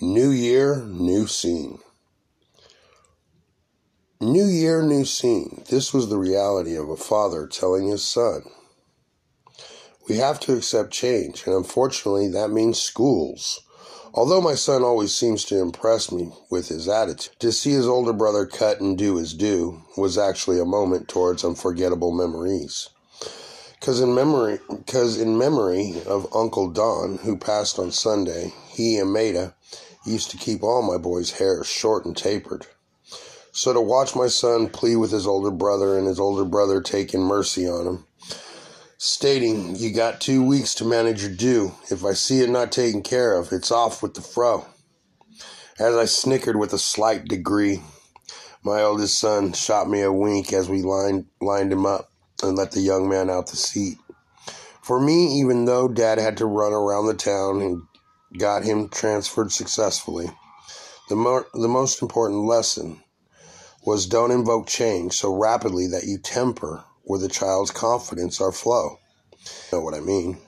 New year, new scene. New year, new scene. This was the reality of a father telling his son. We have to accept change, and unfortunately, that means schools. Although my son always seems to impress me with his attitude, to see his older brother cut and do his due was actually a moment towards unforgettable memories. Cause in memory, cause in memory of Uncle Don, who passed on Sunday, he and Maida used to keep all my boys' hair short and tapered. So to watch my son plead with his older brother and his older brother taking mercy on him, stating, You got two weeks to manage your due. If I see it not taken care of, it's off with the fro. As I snickered with a slight degree, my oldest son shot me a wink as we lined, lined him up and let the young man out the seat. For me, even though dad had to run around the town and got him transferred successfully, the, the most important lesson was don't invoke change so rapidly that you temper with a child's confidence or flow. You know what I mean?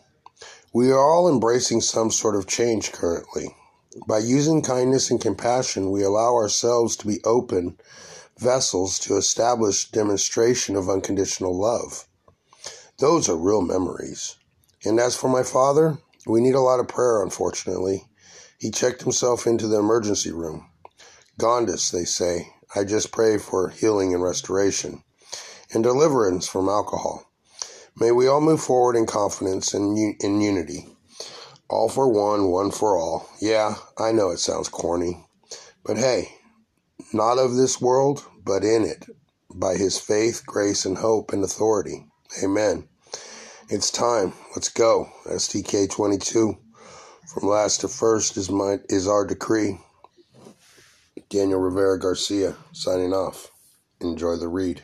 We are all embracing some sort of change currently. By using kindness and compassion, we allow ourselves to be open vessels to establish demonstration of unconditional love. Those are real memories. And as for my father, we need a lot of prayer, unfortunately. He checked himself into the emergency room. Gondis, they say, I just pray for healing and restoration and deliverance from alcohol. May we all move forward in confidence and in unity. All for one, one for all. Yeah, I know it sounds corny, but hey, not of this world, but in it, by his faith, grace, and hope and authority. Amen. It's time. Let's go. STK 22. From last to first is my is our decree. Daniel Rivera Garcia signing off. Enjoy the read.